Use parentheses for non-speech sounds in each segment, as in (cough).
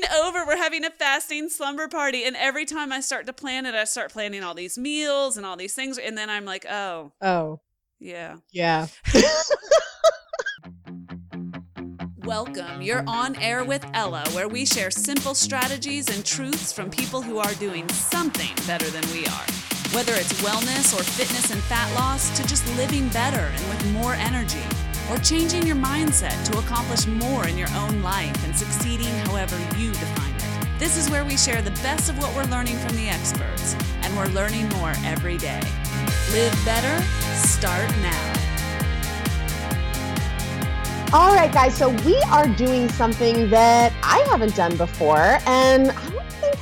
coming over. We're having a fasting slumber party. And every time I start to plan it, I start planning all these meals and all these things. And then I'm like, oh, Oh, yeah. yeah. (laughs) Welcome. You're on air with Ella, where we share simple strategies and truths from people who are doing something better than we are. Whether it's wellness or fitness and fat loss, to just living better and with more energy, or changing your mindset to accomplish more in your own life and succeeding however you define it. This is where we share the best of what we're learning from the experts, and we're learning more every day. Live better, start now. All right, guys. So we are doing something that I haven't done before, and I don't think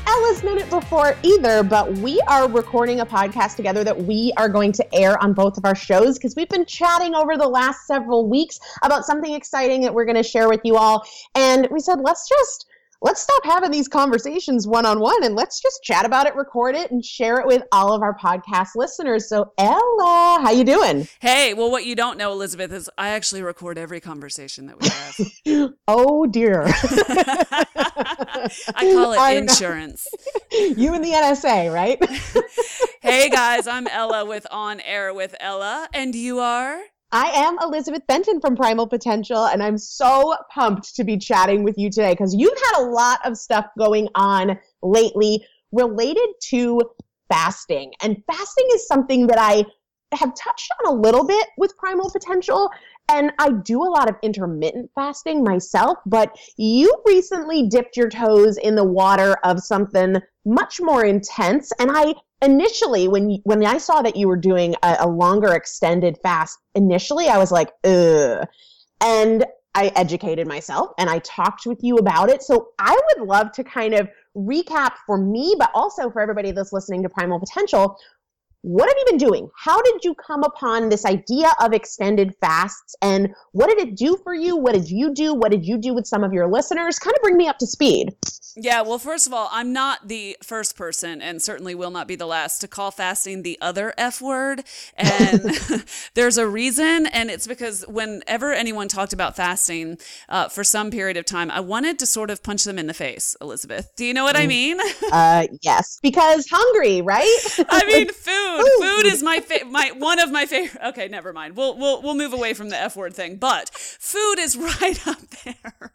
Ella's it before either. But we are recording a podcast together that we are going to air on both of our shows because we've been chatting over the last several weeks about something exciting that we're going to share with you all. And we said, let's just let's stop having these conversations one on one and let's just chat about it, record it, and share it with all of our podcast listeners. So, Ella, how you doing? Hey, well, what you don't know, Elizabeth, is I actually record every conversation that we have. (laughs) oh dear. (laughs) I call it I insurance. you and the NSA, right? (laughs) hey guys, I'm Ella with On Air with Ella, and you are? I am Elizabeth Benton from Primal Potential, and I'm so pumped to be chatting with you today because you've had a lot of stuff going on lately related to fasting. And fasting is something that I have touched on a little bit with Primal Potential. And I do a lot of intermittent fasting myself, but you recently dipped your toes in the water of something much more intense. And I initially, when when I saw that you were doing a, a longer extended fast, initially I was like, ugh. And I educated myself and I talked with you about it. So I would love to kind of recap for me, but also for everybody that's listening to Primal Potential. What have you been doing? How did you come upon this idea of extended fasts and what did it do for you? What did you do? What did you do with some of your listeners? Kind of bring me up to speed. Yeah, well, first of all, I'm not the first person and certainly will not be the last to call fasting the other F word. And (laughs) (laughs) there's a reason. And it's because whenever anyone talked about fasting uh, for some period of time, I wanted to sort of punch them in the face, Elizabeth. Do you know what I mean? (laughs) Uh, yes, because hungry, right? I mean, food. Food. Food is my fa- my one of my favorite. Okay, never mind. We'll we'll we'll move away from the F word thing. But food is (laughs) right up there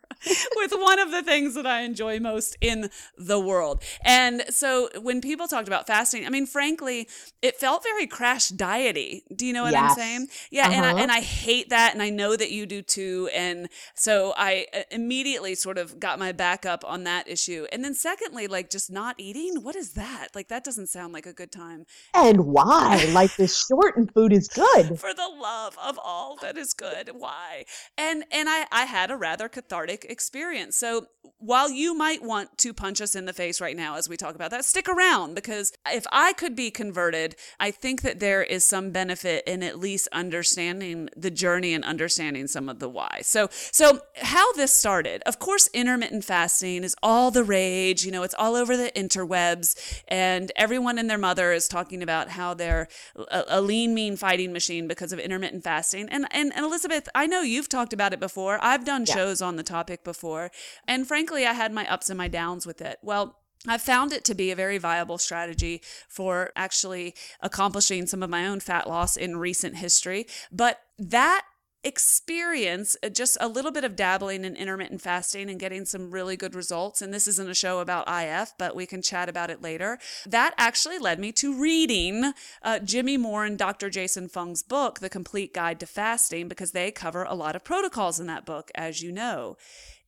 with one of the things that I enjoy most in the world. And so when people talked about fasting, I mean, frankly, it felt very crash diety. Do you know what I'm saying? Yeah, and Uh-huh. I, and I hate that, and I know that you do too. And so I uh, immediately sort of got my back up on that issue. And then secondly, like just not eating. What is that? Like that doesn't sound like a good time and why? (laughs) Life is short and food is good. for the love of all that is good why and and i i had a rather cathartic experience. So while you might want to punch us in the face right now as we talk about that stick around because if i could be converted i think that there is some benefit in at least understanding the journey and understanding some of the why. So so how this started of course intermittent fasting is all the rage you know it's all over the interwebs and everyone and their mother is talking about how they're a, a lean mean fighting machine because of intermittent fasting. And, and and elizabeth i know you've talked about it before. I've done Yeah. shows on the topic before and frankly i had my ups and my downs with it well I found it to be a very viable strategy for actually accomplishing some of my own fat loss in recent history. But that experience, uh, just a little bit of dabbling in intermittent fasting and getting some really good results, and this isn't a show about IF, but we can chat about it later, that actually led me to reading uh, Jimmy Moore and Dr. Jason Fung's book, The Complete Guide to Fasting, because they cover a lot of protocols in that book, as you know.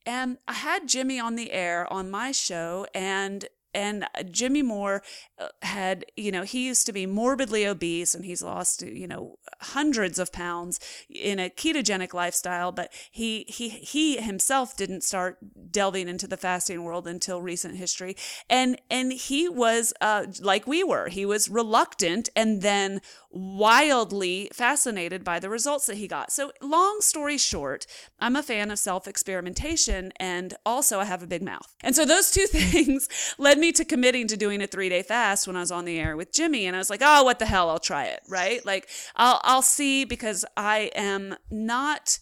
And I had Jimmy on the air on my show, and and Jimmy Moore uh, had, you know, he used to be morbidly obese and he's lost, you know, hundreds of pounds in a ketogenic lifestyle, but he he he himself didn't start delving into the fasting world until recent history. And and he was uh like we were. He was reluctant and then wildly fascinated by the results that he got. So, long story short, I'm a fan of self experimentation and also I have a big mouth. And so, those two (laughs) things led me to committing to doing a three day fast when I was on the air with Jimmy. And I was like, oh, what the hell? I'll try it, right? Like, I'll, I'll see because I am not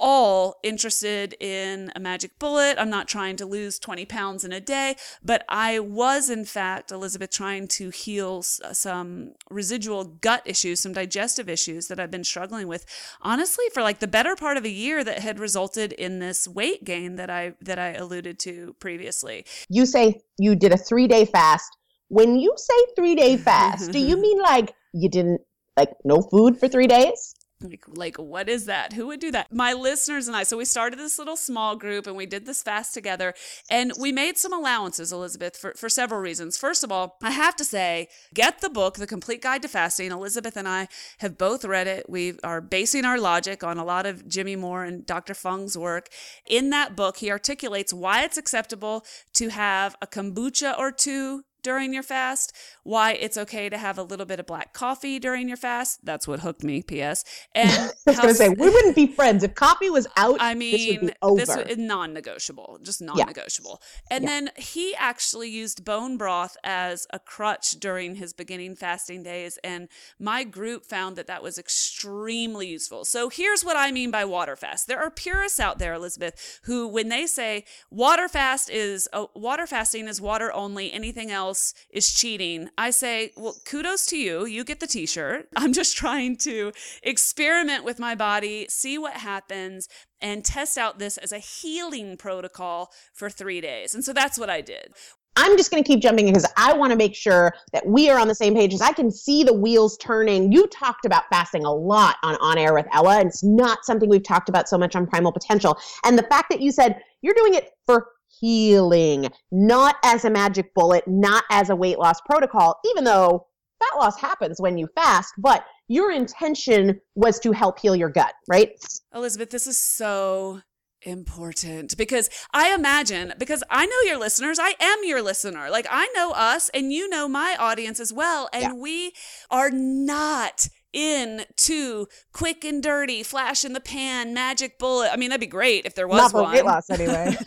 all interested in a magic bullet. I'm not trying to lose 20 pounds in a day, but I was, in fact, Elizabeth, trying to heal uh, some residual gut issues, some digestive issues that I've been struggling with, honestly, for like the better part of a year that had resulted in this weight gain that I that I alluded to previously. You say you did a three day fast. When you say three day (laughs) fast, do you mean like you didn't like no food for three days? Like like what is that? Who would do that? My listeners and i so we started this little small group and we did this fast together and we made some allowances elizabeth for, for several reasons. First of all i have to say get the book the complete guide to fasting. Elizabeth and i have both read it. We are basing our logic on a lot of jimmy moore and dr fung's work. In that book he articulates why it's acceptable to have a kombucha or two during your fast, why it's okay to have a little bit of black coffee during your fast. That's what hooked me, P.S. And (laughs) I was going to say, we wouldn't be friends. If coffee was out, I mean, this, this is non negotiable, just non negotiable. Yeah. And yeah. then he actually used bone broth as a crutch during his beginning fasting days. And my group found that that was extremely useful. So here's what I mean by water fast there are purists out there, Elizabeth, who, when they say water fast is uh, water fasting is water only, anything else else is cheating, I say, well, kudos to you. You get the t shirt. (laughs) I'm just trying to experiment with my body, see what happens, and test out this as a healing protocol for three days. And so that's what I did. I'm just going to keep jumping because I want to make sure that we are on the same page as I can see the wheels turning. You talked about fasting a lot on On Air with Ella, and it's not something we've talked about so much on Primal Potential. And the fact that you said you're doing it for healing, not as a magic bullet, not as a weight loss protocol, even though fat loss happens when you fast, but your intention was to help heal your gut, right? Elizabeth, this is so important because I imagine, because I know your listeners, I am your listener. Like I know us and you know my audience as well. And yeah. we are not in to quick and dirty, flash in the pan, magic bullet. I mean, that'd be great if there was Not for one. weight loss, anyway. (laughs) (laughs)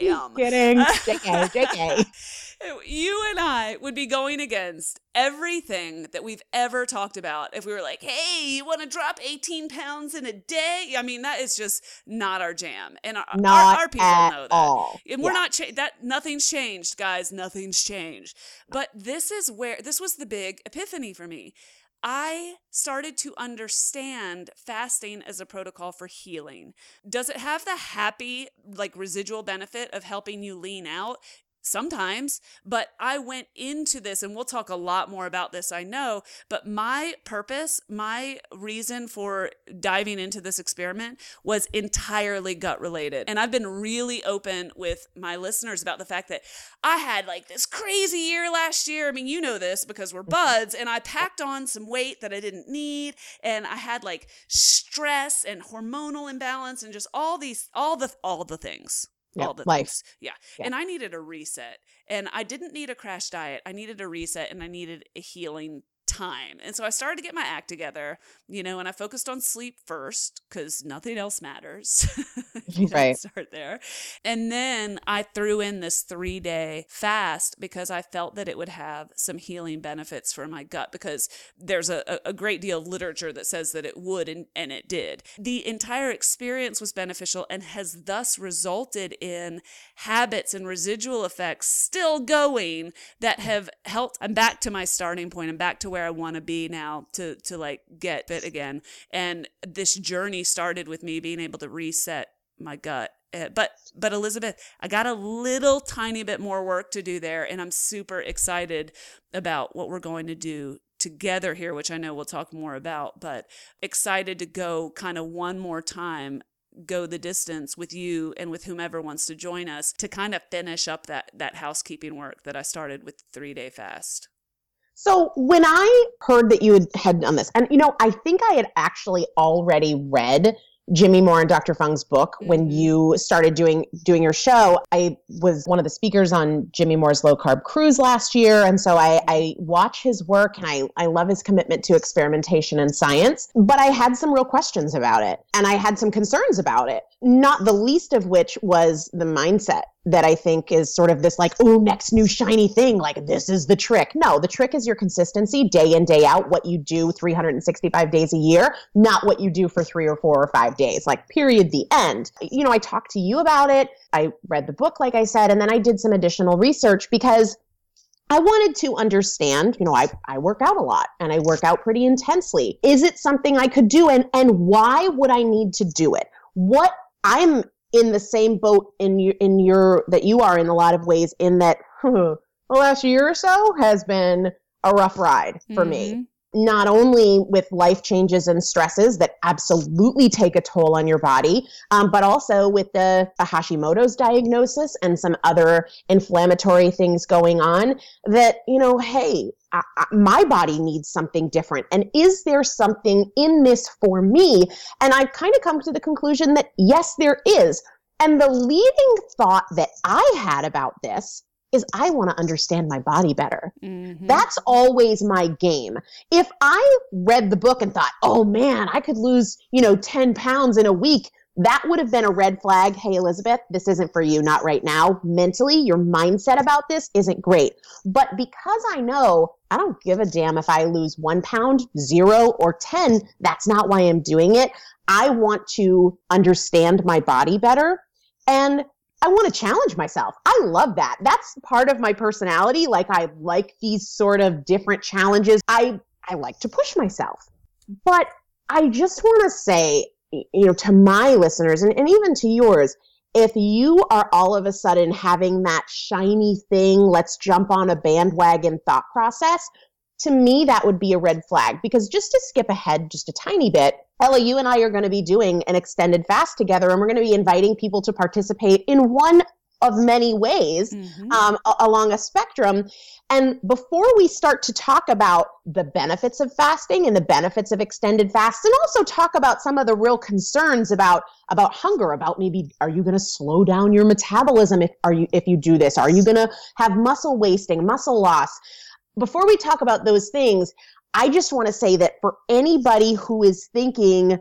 Bam. Kidding. JK, JK you and I would be going against everything that we've ever talked about if we were like, hey, you want to drop 18 pounds in a day? I mean, that is just not our jam. And our, our, our people know that. All. And we're yeah. not, cha- that nothing's changed, guys. Nothing's changed. But this is where, this was the big epiphany for me. I started to understand fasting as a protocol for healing. Does it have the happy, like residual benefit of helping you lean out? Sometimes, but I went into this, and we'll talk a lot more about this, I know. But my purpose, my reason for diving into this experiment was entirely gut related. And I've been really open with my listeners about the fact that I had like this crazy year last year. I mean, you know this because we're mm-hmm. buds, and I packed on some weight that I didn't need, and I had like stress and hormonal imbalance and just all these, all the, all the things all the life. Things. Yeah. yeah. And I needed a reset. And I didn't need a crash diet. I needed a reset and I needed a healing time. And so I started to get my act together, you know, and I focused on sleep first because nothing else matters. (laughs) right. Start there. And then I threw in this three day fast because I felt that it would have some healing benefits for my gut because there's a, a great deal of literature that says that it would, and, and it did. The entire experience was beneficial and has thus resulted in habits and residual effects still going that mm. have helped. I'm back to my starting point. I'm back to where I want to be now to to like get fit again. And this journey started with me being able to reset my gut. Uh, but but Elizabeth, I got a little tiny bit more work to do there, and I'm super excited about what we're going to do together here, which I know we'll talk more about. But excited to go kind of one more time go the distance with you and with whomever wants to join us to kind of finish up that that housekeeping work that I started with 3-day fast. So when I heard that you had, done this, and you know, I think I had actually already read Jimmy Moore and Dr. Fung's book when mm-hmm. you started doing doing your show. I was one of the speakers on Jimmy Moore's low carb cruise last year, and so I, I watch his work and I, I love his commitment to experimentation and science. But I had some real questions about it, and I had some concerns about it. Not the least of which was the mindset that I think is sort of this like, oh, next new shiny thing, like this is the trick. No, the trick is your consistency day in, day out, what you do 365 days a year, not what you do for three or four or five days, like period, the end. You know, I talked to you about it. I read the book, like I said, and then I did some additional research because I wanted to understand, you know, I, I work out a lot and I work out pretty intensely. Is it something I could do? And, and why would I need to do it? What I'm in the same boat in your, in your, that you are in a lot of ways in that (laughs) the last year or so has been a rough ride for mm-hmm. me not only with life changes and stresses that absolutely take a toll on your body, um, but also with the, the, Hashimoto's diagnosis and some other inflammatory things going on that, you know, hey, I, I, my body needs something different. And is there something in this for me? And I've kind of come to the conclusion that yes, there is. And the leading thought that I had about this is I want to understand my body better. Mm-hmm. That's always my game. If I read the book and thought, oh man, I could lose, you know, 10 pounds in a week, that would have been a red flag. Hey, Elizabeth, this isn't for you, not right now. Mentally, your mindset about this isn't great. But because I know I don't give a damn if I lose one pound, zero, or 10, that's not why I'm doing it. I want to understand my body better. And I want to challenge myself. I love that. That's part of my personality. Like I like these sort of different challenges. I I like to push myself. But I just want to say, you know, to my listeners and, and even to yours, if you are all of a sudden having that shiny thing, let's jump on a bandwagon thought process, to me, that would be a red flag because just to skip ahead just a tiny bit, Ella, you and I are going to be doing an extended fast together and we're going to be inviting people to participate in one of many ways mm-hmm. um, a- along a spectrum. And before we start to talk about the benefits of fasting and the benefits of extended fasts, and also talk about some of the real concerns about about hunger, about maybe are you going to slow down your metabolism if are you if you do this? Are you going to have muscle wasting, muscle loss? Before we talk about those things, I just want to say that for anybody who is thinking,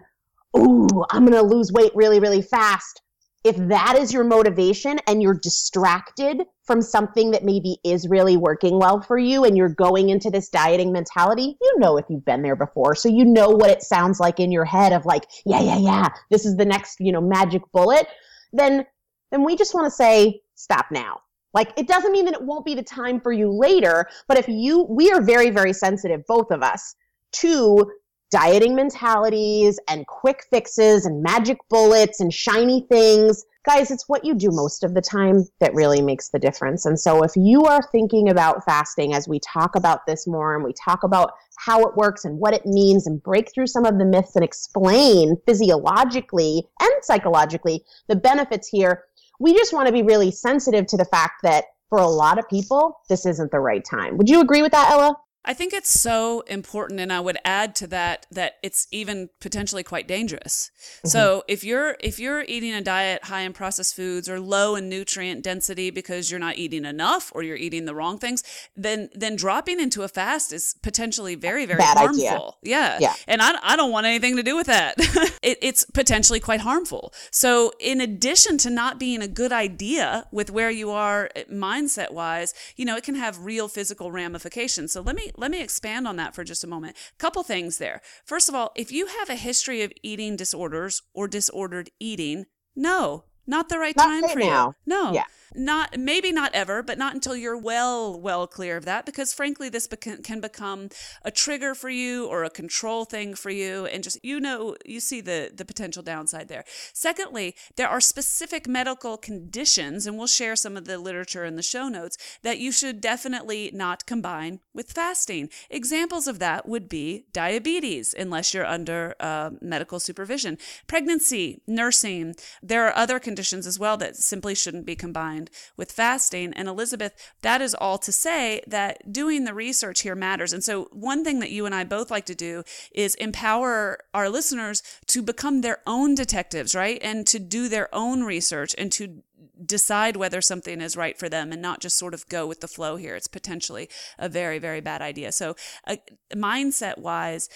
"Ooh, I'm going to lose weight really, really fast," if that is your motivation and you're distracted from something that maybe is really working well for you and you're going into this dieting mentality, you know if you've been there before. So you know what it sounds like in your head of like, yeah, yeah, yeah, this is the next, you know, magic bullet. Then then we just want to say stop now. Like it doesn't mean that it won't be the time for you later, but if you, we are very, very sensitive, both of us, to dieting mentalities and quick fixes and magic bullets and shiny things. Guys, it's what you do most of the time that really makes the difference. And so if you are thinking about fasting as we talk about this more and we talk about how it works and what it means and break through some of the myths and explain physiologically and psychologically the benefits here, we just want to be really sensitive to the fact that for a lot of people, this isn't the right time. Would you agree with that, Ella? I think it's so important and I would add to that that it's even potentially quite dangerous. Mm-hmm. So, if you're if you're eating a diet high in processed foods or low in nutrient density because you're not eating enough or you're eating the wrong things, then then dropping into a fast is potentially very very Bad harmful. Idea. Yeah. Yeah. And I I don't want anything to do with that. (laughs) it, it's potentially quite harmful. So, in addition to not being a good idea with where you are mindset wise, you know, it can have real physical ramifications. So, let me let me expand on that for just a moment. Couple things there. First of all, if you have a history of eating disorders or disordered eating, no, not the right not time for now. you. No. Yeah not maybe not ever, but not until you're well well clear of that because frankly this can become a trigger for you or a control thing for you and just you know you see the the potential downside there. Secondly, there are specific medical conditions and we'll share some of the literature in the show notes that you should definitely not combine with fasting. Examples of that would be diabetes unless you're under uh, medical supervision, pregnancy, nursing. There are other conditions as well that simply shouldn't be combined with fasting. And Elizabeth, that is all to say that doing the research here matters. And so, one thing that you and I both like to do is empower our listeners to become their own detectives, right? And to do their own research and to decide whether something is right for them and not just sort of go with the flow here. It's potentially a very, very bad idea. So, uh, mindset wise,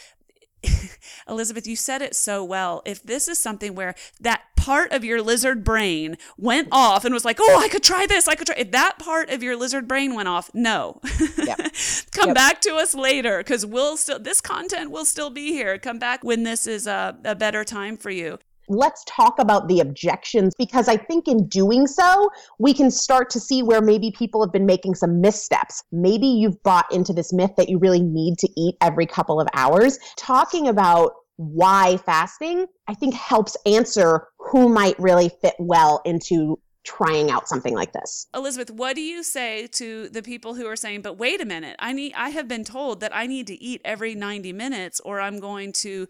(laughs) Elizabeth, you said it so well. If this is something where that part of your lizard brain went off and was like, oh, I could try this, I could try, if that part of your lizard brain went off, no. Yep. (laughs) Come yep. back to us later because we'll still, this content will still be here. Come back when this is a, a better time for you let's talk about the objections because I think in doing so, we can start to see where maybe people have been making some missteps. Maybe you've bought into this myth that you really need to eat every couple of hours. Talking about why fasting, I think helps answer who might really fit well into trying out something like this. Elizabeth, what do you say to the people who are saying, "But wait a minute. I need I have been told that I need to eat every 90 minutes or I'm going to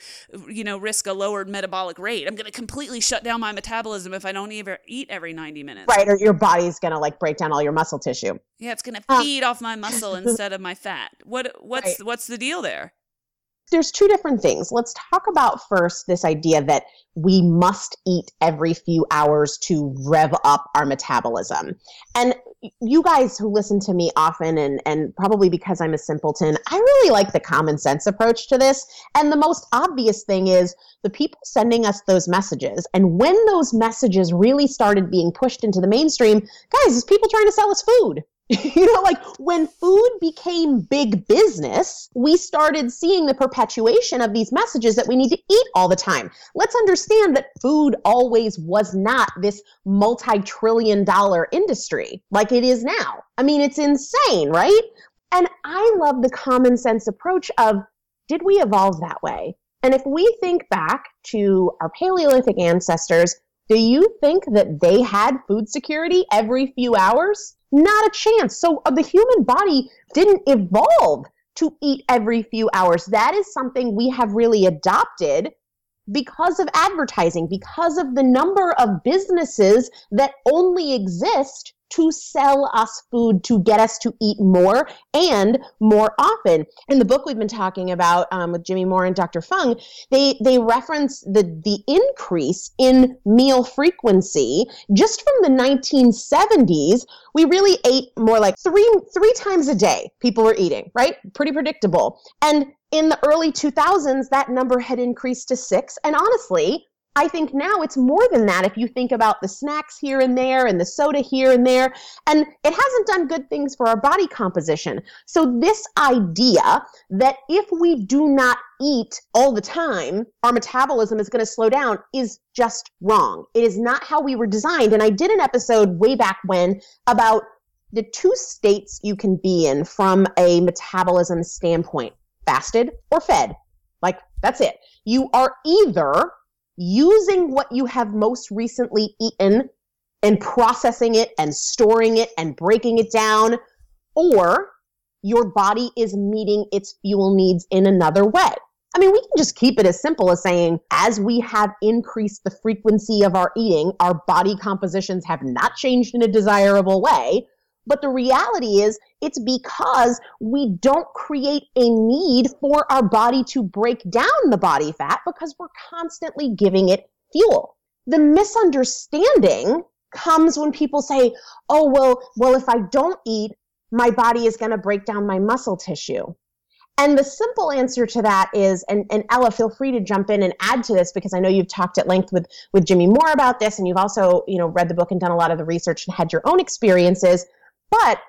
you know, risk a lowered metabolic rate. I'm going to completely shut down my metabolism if I don't ever eat every 90 minutes." Right, or your body's going to like break down all your muscle tissue. Yeah, it's going to feed uh. off my muscle (laughs) instead of my fat. What what's right. what's the deal there? There's two different things. Let's talk about first this idea that we must eat every few hours to rev up our metabolism. And you guys who listen to me often and and probably because I'm a simpleton, I really like the common sense approach to this. And the most obvious thing is the people sending us those messages. And when those messages really started being pushed into the mainstream, guys, it's people trying to sell us food. (laughs) you know, like when food became big business, we started seeing the perpetuation of these messages that we need to eat all the time. Let's understand that food always was not this multi trillion dollar industry like it is now. I mean, it's insane, right? And I love the common sense approach of did we evolve that way? And if we think back to our Paleolithic ancestors, do you think that they had food security every few hours? Not a chance. So uh, the human body didn't evolve to eat every few hours. That is something we have really adopted because of advertising, because of the number of businesses that only exist to sell us food to get us to eat more and more often. In the book we've been talking about um, with Jimmy Moore and Dr. Fung, they they reference the the increase in meal frequency just from the 1970s. We really ate more like three three times a day. People were eating, right? Pretty predictable. And in the early 2000s, that number had increased to six. And honestly, I think now it's more than that if you think about the snacks here and there and the soda here and there. And it hasn't done good things for our body composition. So, this idea that if we do not eat all the time, our metabolism is going to slow down is just wrong. It is not how we were designed. And I did an episode way back when about the two states you can be in from a metabolism standpoint fasted or fed. Like, that's it. You are either using what you have most recently eaten and processing it and storing it and breaking it down, or your body is meeting its fuel needs in another way. I mean, we can just keep it as simple as saying, as we have increased the frequency of our eating, our body compositions have not changed in a desirable way. But the reality is, it's because we don't create a need for our body to break down the body fat because we're constantly giving it fuel. The misunderstanding comes when people say, "Oh, well, well if I don't eat, my body is going to break down my muscle tissue." And the simple answer to that is, and, and Ella, feel free to jump in and add to this because I know you've talked at length with, with Jimmy Moore about this, and you've also, you know, read the book and done a lot of the research and had your own experiences. But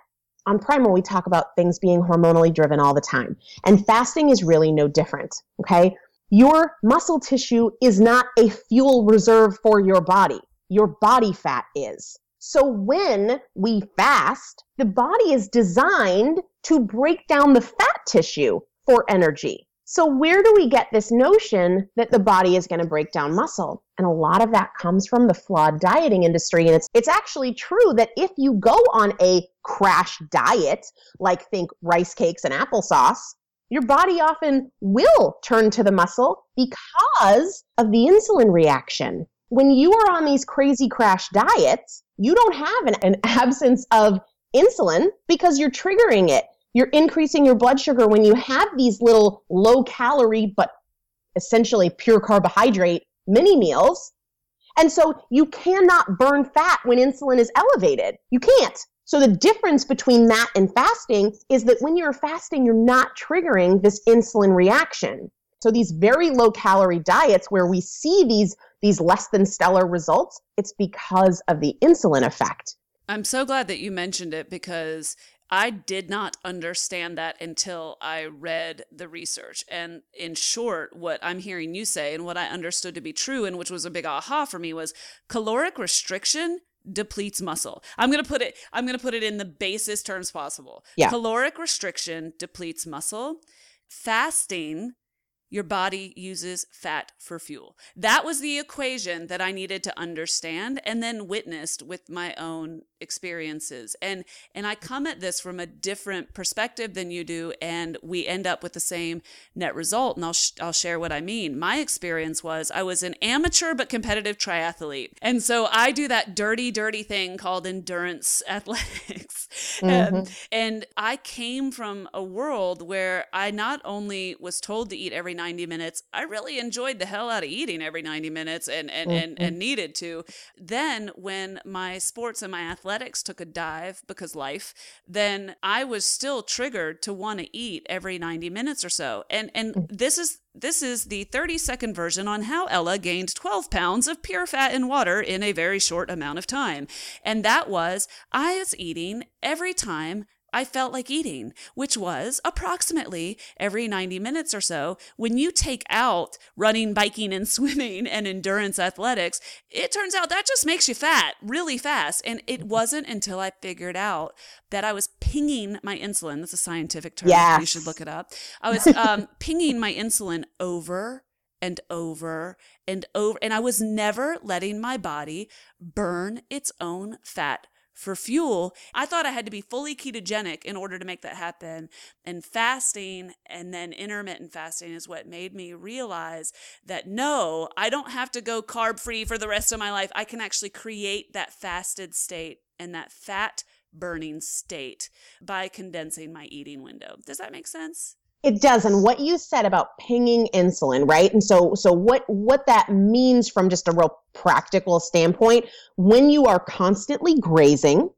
on Primal, we talk about things being hormonally driven all the time. And fasting is really no different. Okay. Your muscle tissue is not a fuel reserve for your body. Your body fat is. So when we fast, the body is designed to break down the fat tissue for energy. So, where do we get this notion that the body is going to break down muscle? And a lot of that comes from the flawed dieting industry. And it's, it's actually true that if you go on a crash diet, like think rice cakes and applesauce, your body often will turn to the muscle because of the insulin reaction. When you are on these crazy crash diets, you don't have an, an (laughs) absence of insulin because you're triggering it you're increasing your blood sugar when you have these little low calorie but essentially pure carbohydrate mini meals. And so you cannot burn fat when insulin is elevated. You can't. So the difference between that and fasting is that when you're fasting, you're not triggering this insulin reaction. So these very low calorie diets where we see these these less than stellar results, it's because of the insulin effect. I'm so glad that you mentioned it because I did not understand that until I read the research. And in short, what I'm hearing you say and what I understood to be true, and which was a big aha for me, was caloric restriction depletes muscle. I'm going to put it I'm going to put it in the basest terms possible. Yeah. Caloric restriction depletes muscle. Fasting your body uses fat for fuel. That was the equation that I needed to understand and then witnessed with my own experiences. And and I come at this from a different perspective than you do and we end up with the same net result and I'll sh- I'll share what I mean. My experience was I was an amateur but competitive triathlete. And so I do that dirty dirty thing called endurance (laughs) athletics. Mm-hmm. and, and I came from a world where I not only was told to eat every 90 minutes. I really enjoyed the hell out of eating every 90 minutes and and, mm-hmm. and, and needed to. Then when my sports and my athletics took a dive because life, then I was still triggered to want to eat every 90 minutes or so. And and mm. this is this is the 30 second version on how Ella gained 12 pounds of pure fat and water in a very short amount of time. And that was I was eating every time I felt like eating, which was approximately every 90 minutes or so. When you take out running, biking, and (laughs) swimming and endurance athletics, it turns out that just makes you fat really fast. And it mm-hmm. wasn't until I figured out that I was pinging my insulin. That's a scientific term. Yes. You should look it up. I was (laughs) um, pinging my insulin over and over and over. And I was never letting my body burn its own fat for fuel. I thought I had to be fully ketogenic in order to make that happen. And fasting and then intermittent fasting is what made me realize that no, I don't have to go carb free for the rest of my life. I can actually create that fasted state and that fat burning state by condensing my eating window. Does that make sense? It does. And what you said about pinging insulin, right? And so, so what, what that means from just a real practical standpoint, when you are constantly grazing,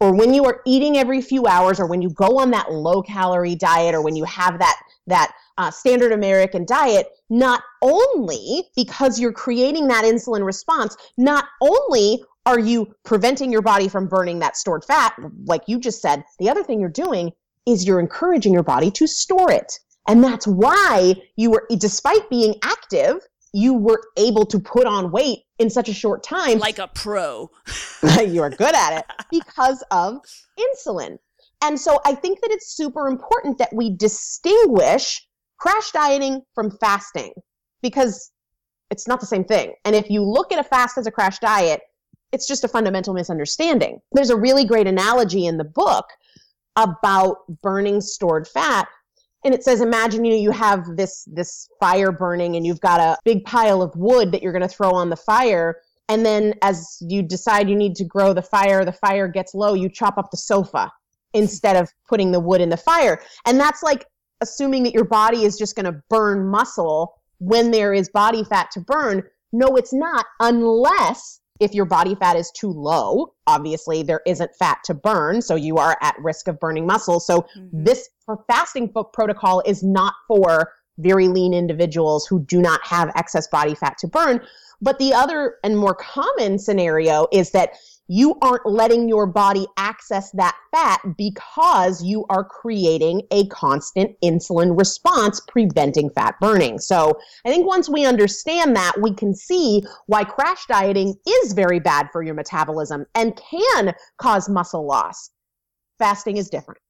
or when you are eating every few hours, or when you go on that low calorie diet, or when you have that, that uh, standard American diet, not only because you're creating that insulin response, not only are you preventing your body from burning that stored fat, like you just said, the other thing you're doing is you're encouraging your body to store it. And that's why you were, despite being active, you were able to put on weight in such a short time. Like a pro. (laughs) you are good at it (laughs) because of insulin. And so I think that it's super important that we distinguish crash dieting from fasting because it's not the same thing. And if you look at a fast as a crash diet, it's just a fundamental misunderstanding. There's a really great analogy in the book about burning stored fat. And it says imagine you know you have this this fire burning and you've got a big pile of wood that you're going to throw on the fire. And then as you decide you need to grow the fire the fire gets low you chop up the sofa instead of putting the wood in the fire. And that's like assuming that your body is just going to burn muscle when there is body fat to burn. No it's not unless if your body fat is too low, obviously there isn't fat to burn, so you are at risk of burning muscle. So mm-hmm. this fasting protocol is not for very lean individuals who do not have excess body fat to burn. But the other and more common scenario is that you aren't letting your body access that fat because you are creating a constant insulin response preventing fat burning. So I think once we understand that, we can see why crash dieting is very bad for your metabolism and can cause muscle loss. Fasting is different.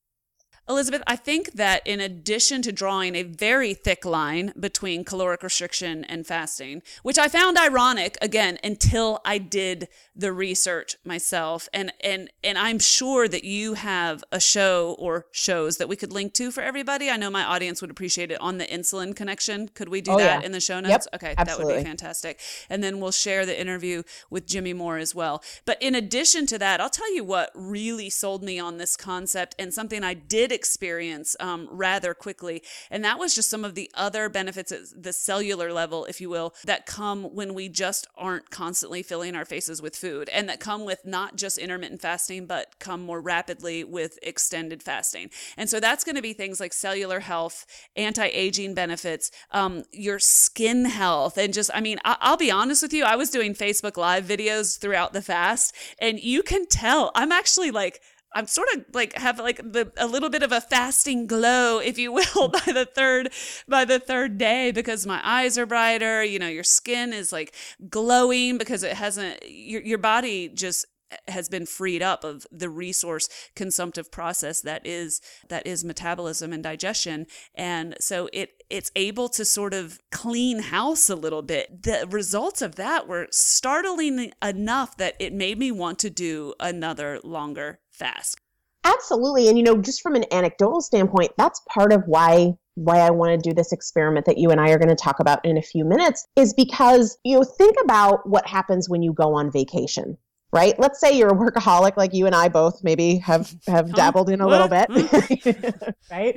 Elizabeth, I think that in addition to drawing a very thick line between caloric restriction and fasting, which I found ironic again until I did the research myself and and and I'm sure that you have a show or shows that we could link to for everybody. I know my audience would appreciate it on the insulin connection. Could we do oh, that yeah. in the show notes? Yep, okay, absolutely. that would be fantastic. And then we'll share the interview with Jimmy Moore as well. But in addition to that, I'll tell you what really sold me on this concept and something I did experience um, rather quickly. And that was just some of the other benefits at the cellular level, if you will, that come when we just aren't constantly filling our faces with food and that come with not just intermittent fasting, but come more rapidly with extended fasting. And so that's going to be things like cellular health, anti aging benefits, um, your skin health. And just, I mean, I- I'll be honest with you, I was doing Facebook Live videos throughout the fast, and you can tell I'm actually like, I'm sort of like have like the, a little bit of a fasting glow, if you will, (laughs) by the third by the third day because my eyes are brighter. You know, your skin is like glowing because it hasn't your your body just has been freed up of the resource consumptive process that is that is metabolism and digestion and so it it's able to sort of clean house a little bit the results of that were startling enough that it made me want to do another longer fast absolutely and you know just from an anecdotal standpoint that's part of why why I want to do this experiment that you and I are going to talk about in a few minutes is because you know think about what happens when you go on vacation right? Let's say you're a workaholic like you and I both maybe have have (laughs) dabbled in a little bit, (laughs) right?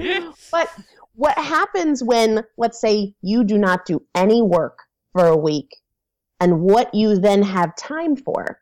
But what happens when let's say you do not do any work for a week and what you then have time for?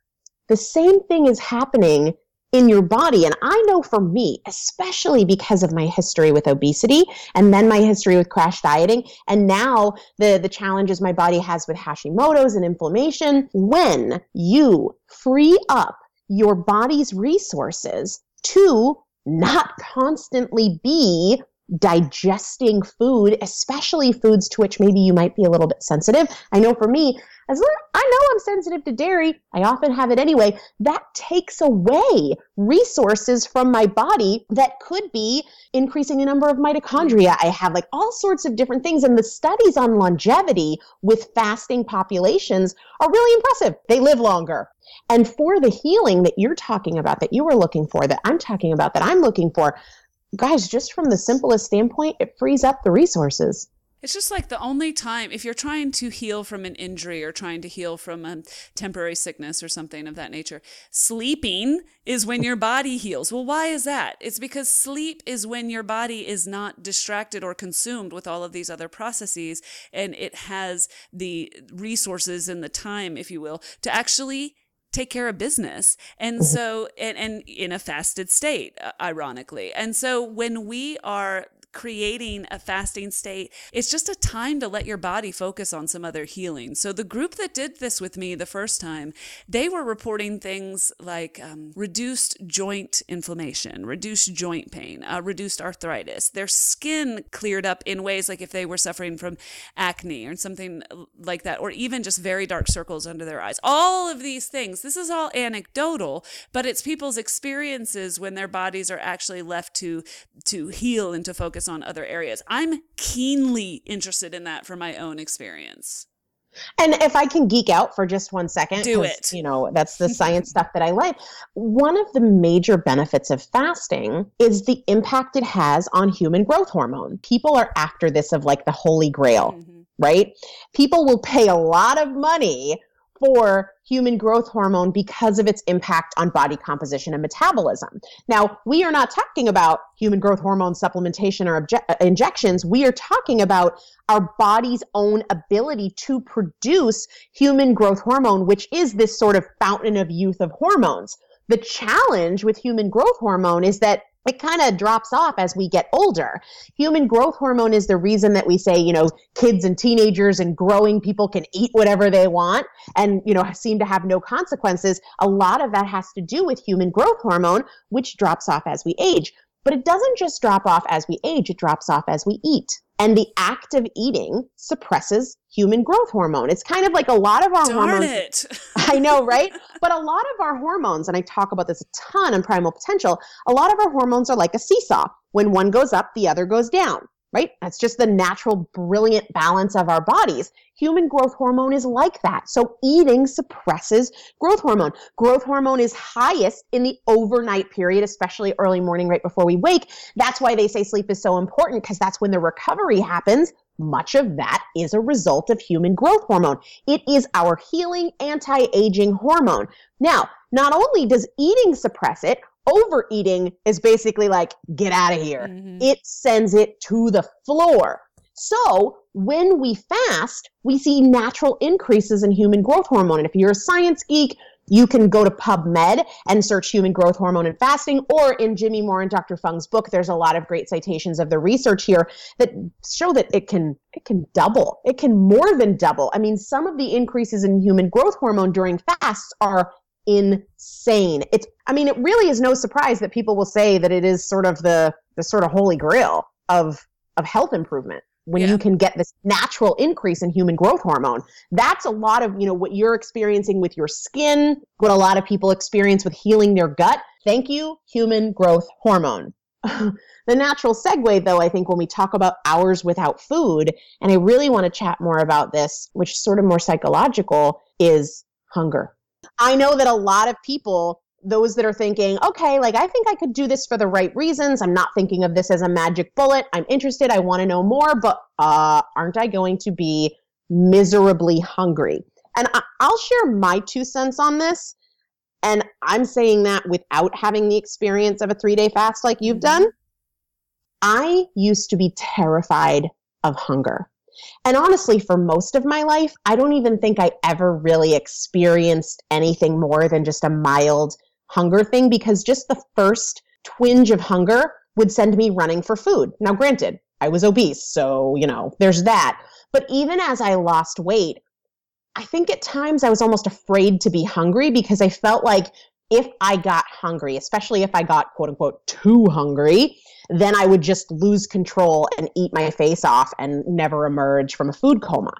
The same thing is happening in your body. And I know for me, especially because of my history with obesity and then my history with crash dieting, and now the, the challenges my body has with Hashimoto's and inflammation, when you free up your body's resources to not constantly be digesting food, especially foods to which maybe you might be a little bit sensitive. I know for me, as I know I'm sensitive to dairy, I often have it anyway. That takes away resources from my body that could be increasing the number of mitochondria. I have like all sorts of different things. And the studies on longevity with fasting populations are really impressive. They live longer. And for the healing that you're talking about, that you were looking for, that I'm talking about, that I'm looking for, guys, just from the simplest standpoint, it frees up the resources. It's just like the only time, if you're trying to heal from an injury or trying to heal from a temporary sickness or something of that nature, sleeping is when your body heals. Well, why is that? It's because sleep is when your body is not distracted or consumed with all of these other processes and it has the resources and the time, if you will, to actually take care of business. And mm-hmm. so, and, and in a fasted state, uh, ironically. And so when we are creating a fasting state. It's just a time to let your body focus on some other healing. So the group that did this with me the first time, they were reporting things like um, reduced joint inflammation, reduced joint pain, uh, reduced arthritis. Their skin cleared up in ways like if they were suffering from acne or something like that, or even just very dark circles under their eyes. All of these things. This is all anecdotal, but it's people's experiences when their bodies are actually left to to heal and to focus focus on other areas. I'm keenly interested in that for my own experience. And if I can geek out for just one second, do it. You know, that's the (laughs) science stuff that I like. One of the major benefits of fasting is the impact it has on human growth hormone. People are after this of like the holy grail, mm-hmm. right? People will pay a lot of money for human growth hormone because of its impact on body composition and metabolism. Now, we are not talking about human growth hormone supplementation or obje- uh, injections. We are talking about our body's own ability to produce human growth hormone, which is this sort of fountain of youth of hormones. The challenge with human growth hormone is that it kind of drops off as we get older. Human growth hormone is the reason that we say, you know, kids and teenagers and growing people can eat whatever they want and, you know, seem to have no consequences. A lot of that has to do with human growth hormone, which drops off as we age. But it doesn't just drop off as we age, it drops off as we eat. And the act of eating suppresses human growth hormone. It's kind of like a lot of our Darn hormones. It. (laughs) I know, right? (laughs) but a lot of our hormones, and I talk about this a ton on primal potential, a lot of our hormones are like a seesaw. When one goes up, the other goes down right? That's just the natural, brilliant balance of our bodies. Human growth hormone is like that. So eating suppresses growth hormone. Growth hormone is highest in the overnight period, especially early morning, right before we wake. That's why they say sleep is so important because that's when the recovery happens. Much of that is a result of human growth hormone. It is our healing anti aging hormone. Now, not only does eating suppress it, Overeating is basically like, get out of here. Mm-hmm. It sends it to the floor. So when we fast, we see natural increases in human growth hormone. And if you're a science geek, you can go to PubMed and search human growth hormone and fasting, or in Jimmy Moore and Dr. Fung's book, there's a lot of great citations of the research here that show that it can it can double. It can more than double. I mean, some of the increases in human growth hormone during fasts are insane. It's I mean, it really is no surprise that people will say that it is sort of the the sort of holy grail of of health improvement when yeah. you can get this natural increase in human growth hormone. That's a lot of, you know, what you're experiencing with your skin, what a lot of people experience with healing their gut. Thank you, human growth hormone. (laughs) the natural segue, though, I think when we talk about hours without food, and I really want to chat more about this, which is sort of more psychological, is hunger. I know that a lot of people those that are thinking, okay, like I think I could do this for the right reasons. I'm not thinking of this as a magic bullet. I'm interested. I want to know more, but uh, aren't I going to be miserably hungry? And I- I'll share my two cents on this. And I'm saying that without having the experience of a three day fast like you've done. I used to be terrified of hunger. And honestly, for most of my life, I don't even think I ever really experienced anything more than just a mild hunger thing because just the first twinge of hunger would send me running for food. Now, granted, I was obese, so, you know, there's that. But even as I lost weight, I think at times I was almost afraid to be hungry because I felt like if I got hungry, especially if I got quote unquote too hungry, then I would just lose control and eat my face off and never emerge from a food coma.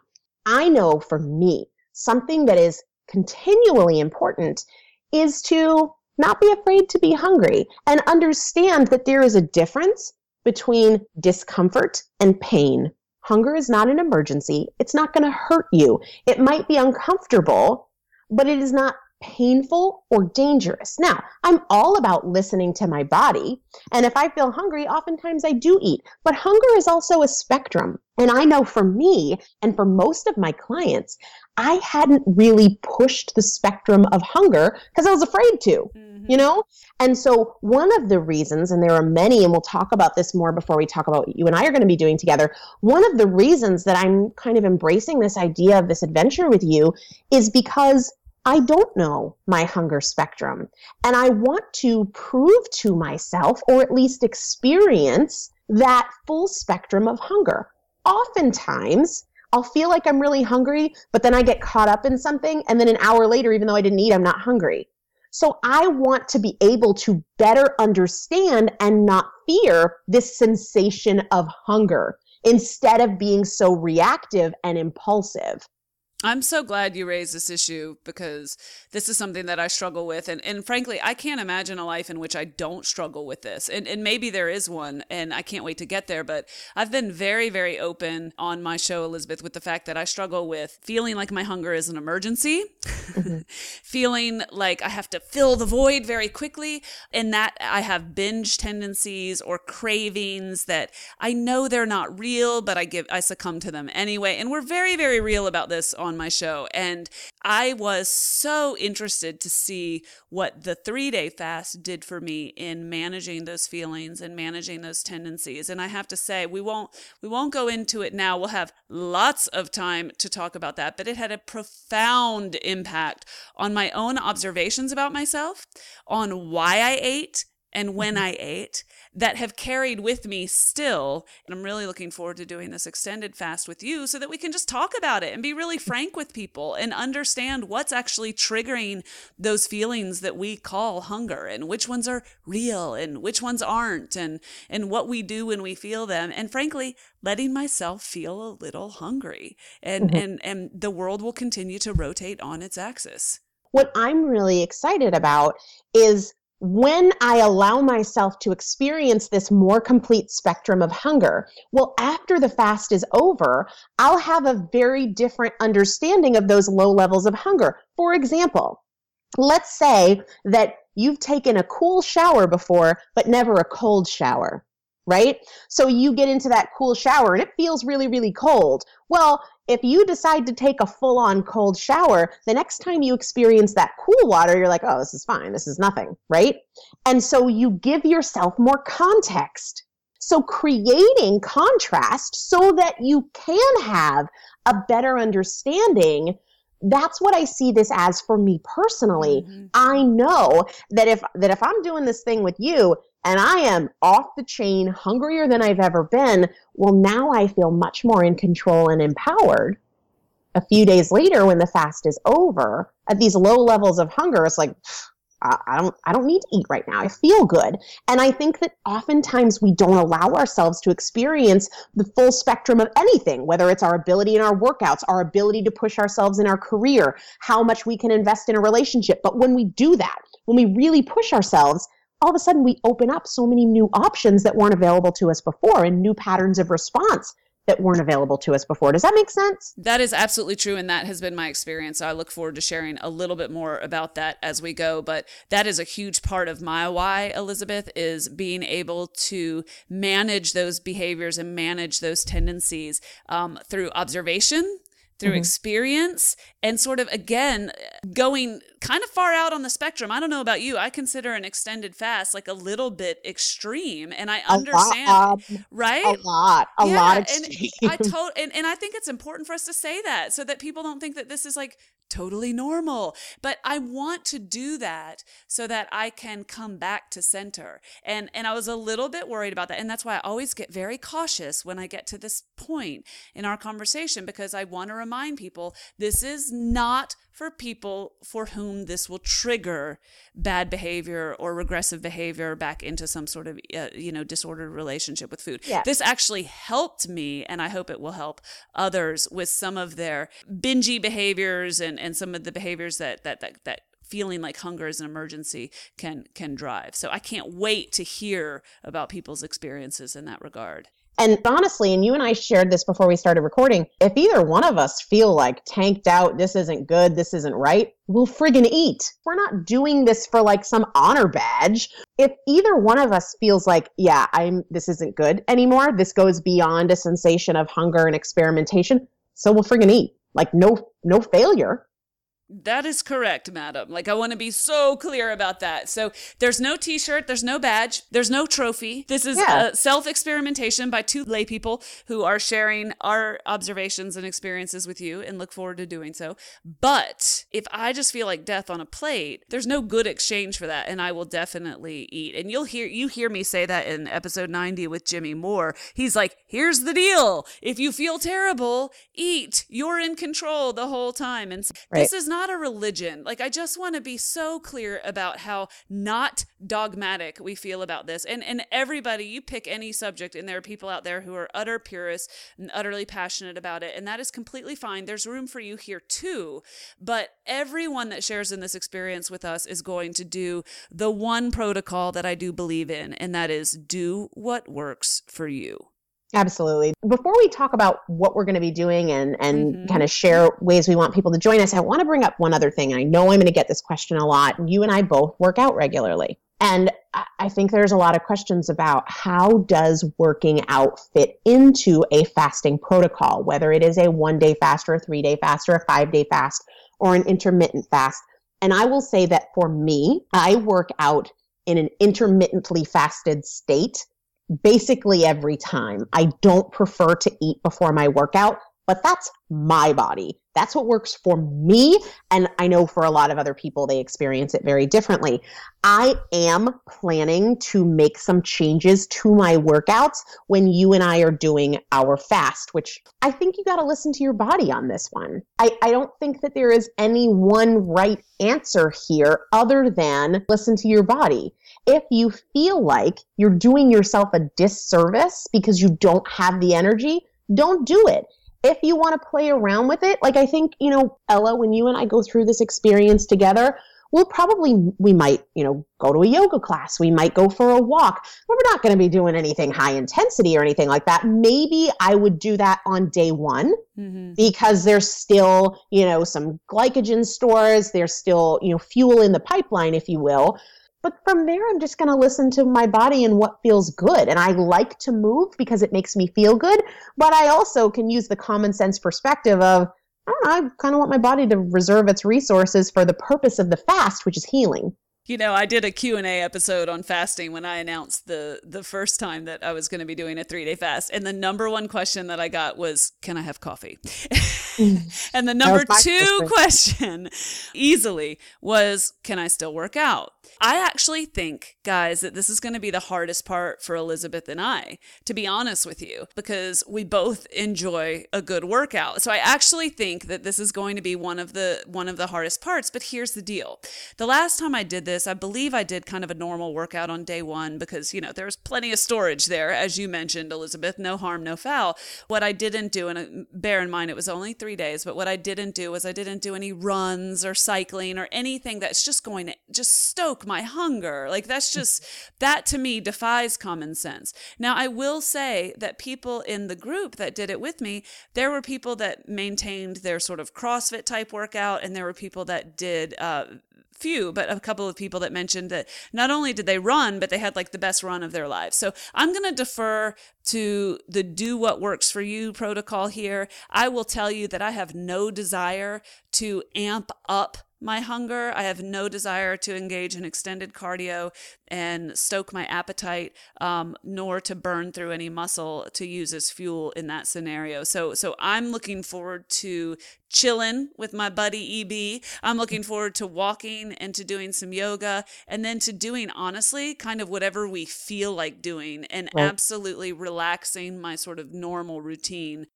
I know for me, something that is continually important is to not be afraid to be hungry and understand that there is a difference between discomfort and pain. Hunger is not an emergency. It's not going to hurt you. It might be uncomfortable, but it is not painful or dangerous. Now, I'm all about listening to my body. And if I feel hungry, oftentimes I do eat. But hunger is also a spectrum. And I know for me and for most of my clients, I hadn't really pushed the spectrum of hunger because I was afraid to, mm-hmm. you know? And so, one of the reasons, and there are many, and we'll talk about this more before we talk about what you and I are going to be doing together. One of the reasons that I'm kind of embracing this idea of this adventure with you is because I don't know my hunger spectrum. And I want to prove to myself, or at least experience, that full spectrum of hunger. Oftentimes, I'll feel like I'm really hungry, but then I get caught up in something. And then an hour later, even though I didn't eat, I'm not hungry. So I want to be able to better understand and not fear this sensation of hunger instead of being so reactive and impulsive. I'm so glad you raised this issue because this is something that I struggle with. And, and frankly, I can't imagine a life in which I don't struggle with this. And, and maybe there is one, and I can't wait to get there. But I've been very, very open on my show, Elizabeth, with the fact that I struggle with feeling like my hunger is an emergency, mm-hmm. (laughs) feeling like I have to fill the void very quickly, and that I have binge tendencies or cravings that I know they're not real, but I give I succumb to them anyway. And we're very, very real about this on on my show. And I was so interested to see what the three day fast did for me in managing those feelings and managing those tendencies. And I have to say, we won't, we won't go into it now. We'll have lots of time to talk about that, but it had a profound impact on my own observations about myself, on why I ate and when mm-hmm. I ate that have carried with me still. And I'm really looking forward to doing this extended fast with you so that we can just talk about it and be really frank with people and understand what's actually triggering those feelings that we call hunger and which ones are real and which ones aren't and and what we do when we feel them. And frankly, letting myself feel a little hungry. And mm-hmm. and and the world will continue to rotate on its axis. What I'm really excited about is when I allow myself to experience this more complete spectrum of hunger, well, after the fast is over, I'll have a very different understanding of those low levels of hunger. For example, let's say that you've taken a cool shower before, but never a cold shower, right? So you get into that cool shower and it feels really, really cold. Well, if you decide to take a full on cold shower, the next time you experience that cool water, you're like, oh, this is fine. This is nothing, right? And so you give yourself more context. So creating contrast so that you can have a better understanding that's what I see this as for me personally. Mm-hmm. I know that if that if I'm doing this thing with you and I am off the chain, hungrier than I've ever been, well now I feel much more in control and empowered. A few days later when the fast is over, at these low levels of hunger, it's like I don't I don't need to eat right now. I feel good. And I think that oftentimes we don't allow ourselves to experience the full spectrum of anything, whether it's our ability in our workouts, our ability to push ourselves in our career, how much we can invest in a relationship. But when we do that, when we really push ourselves, all of a sudden we open up so many new options that weren't available to us before and new patterns of response that weren't available to us before. Does that make sense? That is absolutely true. And that has been my experience. I look forward to sharing a little bit more about that as we go. But that is a huge part of my why, Elizabeth, is being able to manage those behaviors and manage those tendencies um, through observation through mm-hmm. experience and sort of again going kind of far out on the spectrum. I don't know about you. I consider an extended fast like a little bit extreme and I a understand lot, um, right? A lot. A yeah, lot extreme. And I told and, and I think it's important for us to say that so that people don't think that this is like totally normal. But I want to do that so that I can come back to center. And and I was a little bit worried about that. And that's why I always get very cautious when I get to this point in our conversation because I want to remind people this is not for people for whom this will trigger bad behavior or regressive behavior back into some sort of uh, you know disordered relationship with food. Yeah. This actually helped me and I hope it will help others with some of their bingy behaviors and and some of the behaviors that that that, that feeling like hunger is an emergency can can drive. So I can't wait to hear about people's experiences in that regard. And honestly, and you and I shared this before we started recording, if either one of us feel like tanked out, this isn't good, this isn't right, we'll friggin' eat. We're not doing this for like some honor badge. If either one of us feels like, yeah, I'm this isn't good anymore, this goes beyond a sensation of hunger and experimentation, so we'll friggin' eat. Like no no failure. That is correct, madam. Like, I want to be so clear about that. So, there's no t shirt, there's no badge, there's no trophy. This is yeah. Uh, a self experimentation by two lay people who are sharing our observations and experiences with you and look forward to doing so. But if I just feel like death on a plate, there's no good exchange for that. And I will definitely eat. And you'll hear, you hear me say that in episode 90 with Jimmy Moore. He's like, here's the deal. If you feel terrible, eat. You're in control the whole time. And right. this is not not a religion. Like, I just want to be so clear about how not dogmatic we feel about this. And, and everybody, you pick any subject, and there are people out there who are utter purists and utterly passionate about it. And that is completely fine. There's room for you here too. But everyone that shares in this experience with us is going to do the one protocol that I do believe in, and that is do what works for you. Absolutely. Before we talk about what we're going to be doing and, and mm-hmm. kind of share ways we want people to join us, I want to bring up one other thing. I know I'm going to get this question a lot. You and I both work out regularly. And I think there's a lot of questions about how does working out fit into a fasting protocol, whether it is a one day fast or a three day fast or a five day fast or an intermittent fast. And I will say that for me, I work out in an intermittently fasted state basically every time. I don't prefer to eat before my workout, but that's my body. That's what works for me. And I know for a lot of other people, they experience it very differently. I am planning to make some changes to my workouts when you and I are doing our fast, which I think you got to listen to your body on this one. I, I don't think that there is any one right answer here other than listen to your body. If you feel like you're doing yourself a disservice because you don't have the energy, don't do it if you want to play around with it, like I think, you know, Ella, when you and I go through this experience together, we'll probably, we might, you know, go to a yoga class. We might go for a walk. But we're not going to be doing anything high intensity or anything like that. Maybe I would do that on day one mm-hmm. because there's still, you know, some glycogen stores. There's still, you know, fuel in the pipeline, if you will. But from there, I'm just going to listen to my body and what feels good. And I like to move because it makes me feel good. But I also can use the common sense perspective of, I don't know, I kind of want my body to reserve its resources for the purpose of the fast, which is healing. You know, I did a Q&A episode on fasting when I announced the the first time that I was going to be doing a 3-day fast and the number one question that I got was can I have coffee? (laughs) and the number 2 question easily was can I still work out? I actually think, guys, that this is going to be the hardest part for Elizabeth and I, to be honest with you, because we both enjoy a good workout. So I actually think that this is going to be one of the one of the hardest parts, but here's the deal. The last time I did this, I believe I did kind of a normal workout on day 1 because, you know, there was plenty of storage there as you mentioned, Elizabeth, no harm, no foul. What I didn't do and uh, bear in mind it was only 3 days, but what I didn't do was I didn't do any runs or cycling or anything that's just going to just stoke my hunger. Like that's just, that to me defies common sense. Now, I will say that people in the group that did it with me, there were people that maintained their sort of CrossFit type workout, and there were people that did, uh, few, but a couple of people that mentioned that not only did they run, but they had like the best run of their lives. So I'm going to defer to the do what works for you protocol here. I will tell you that I have no desire to amp up my hunger. I have no desire to engage in extended cardio and stoke my appetite, um, nor to burn through any muscle to use as fuel in that scenario. So, so I'm looking forward to chilling with my buddy EB. I'm looking forward to walking and to doing some yoga and then to doing honestly kind of whatever we feel like doing and right. absolutely relaxing my sort of normal routine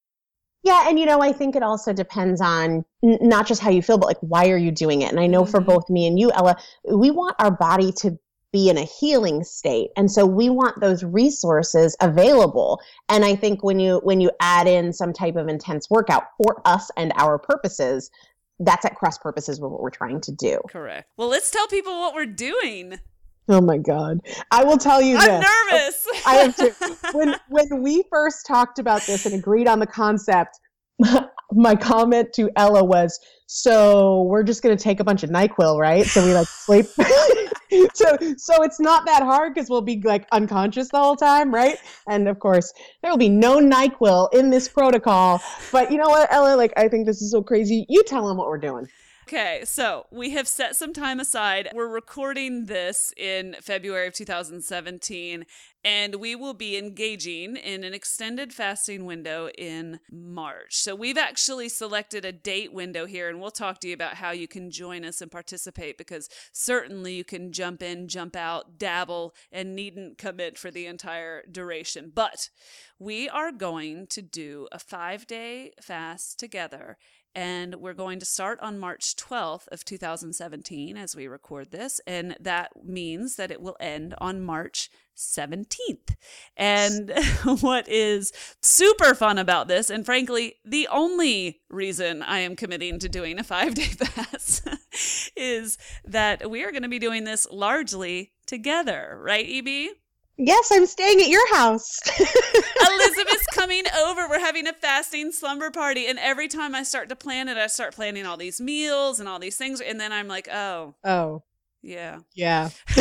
yeah, and you know, I think it also depends on n- not just how you feel, but like why are you doing it? And I know mm-hmm. for both me and you, Ella, we want our body to be in a healing state, and so we want those resources available. And I think when you when you add in some type of intense workout for us and our purposes, that's at cross purposes with what we're trying to do. Correct. Well, let's tell people what we're doing. Oh my god! I will tell you. I'm this. nervous. I have to. When when we first talked about this and agreed on the concept, (laughs) my comment to Ella was, "So we're just gonna take a bunch of NyQuil, right? So we like sleep." (laughs) so so it's not that hard because we'll be like unconscious the whole time, right? And of course, there will be no NyQuil in this protocol. But you know what, Ella? Like I think this is so crazy. You tell them what we're doing. Okay, so we have set some time aside. We're recording this in February of 2017, and we will be engaging in an extended fasting window in March. So we've actually selected a date window here, and we'll talk to you about how you can join us and participate because certainly you can jump in, jump out, dabble, and needn't commit for the entire duration. But we are going to do a five day fast together and we're going to start on March 12th of 2017 as we record this and that means that it will end on March 17th. And (laughs) what is super fun about this and frankly the only reason I am committing to doing a 5-day fast (laughs) is that we are going to be doing this largely together, right EB? Yes, I'm staying at your house. (laughs) Elizabeth's coming over. We're having a fasting slumber party. And every time I start to plan it, I start planning all these meals and all these things. And then I'm like, oh. Oh. Yeah. Yeah. (laughs)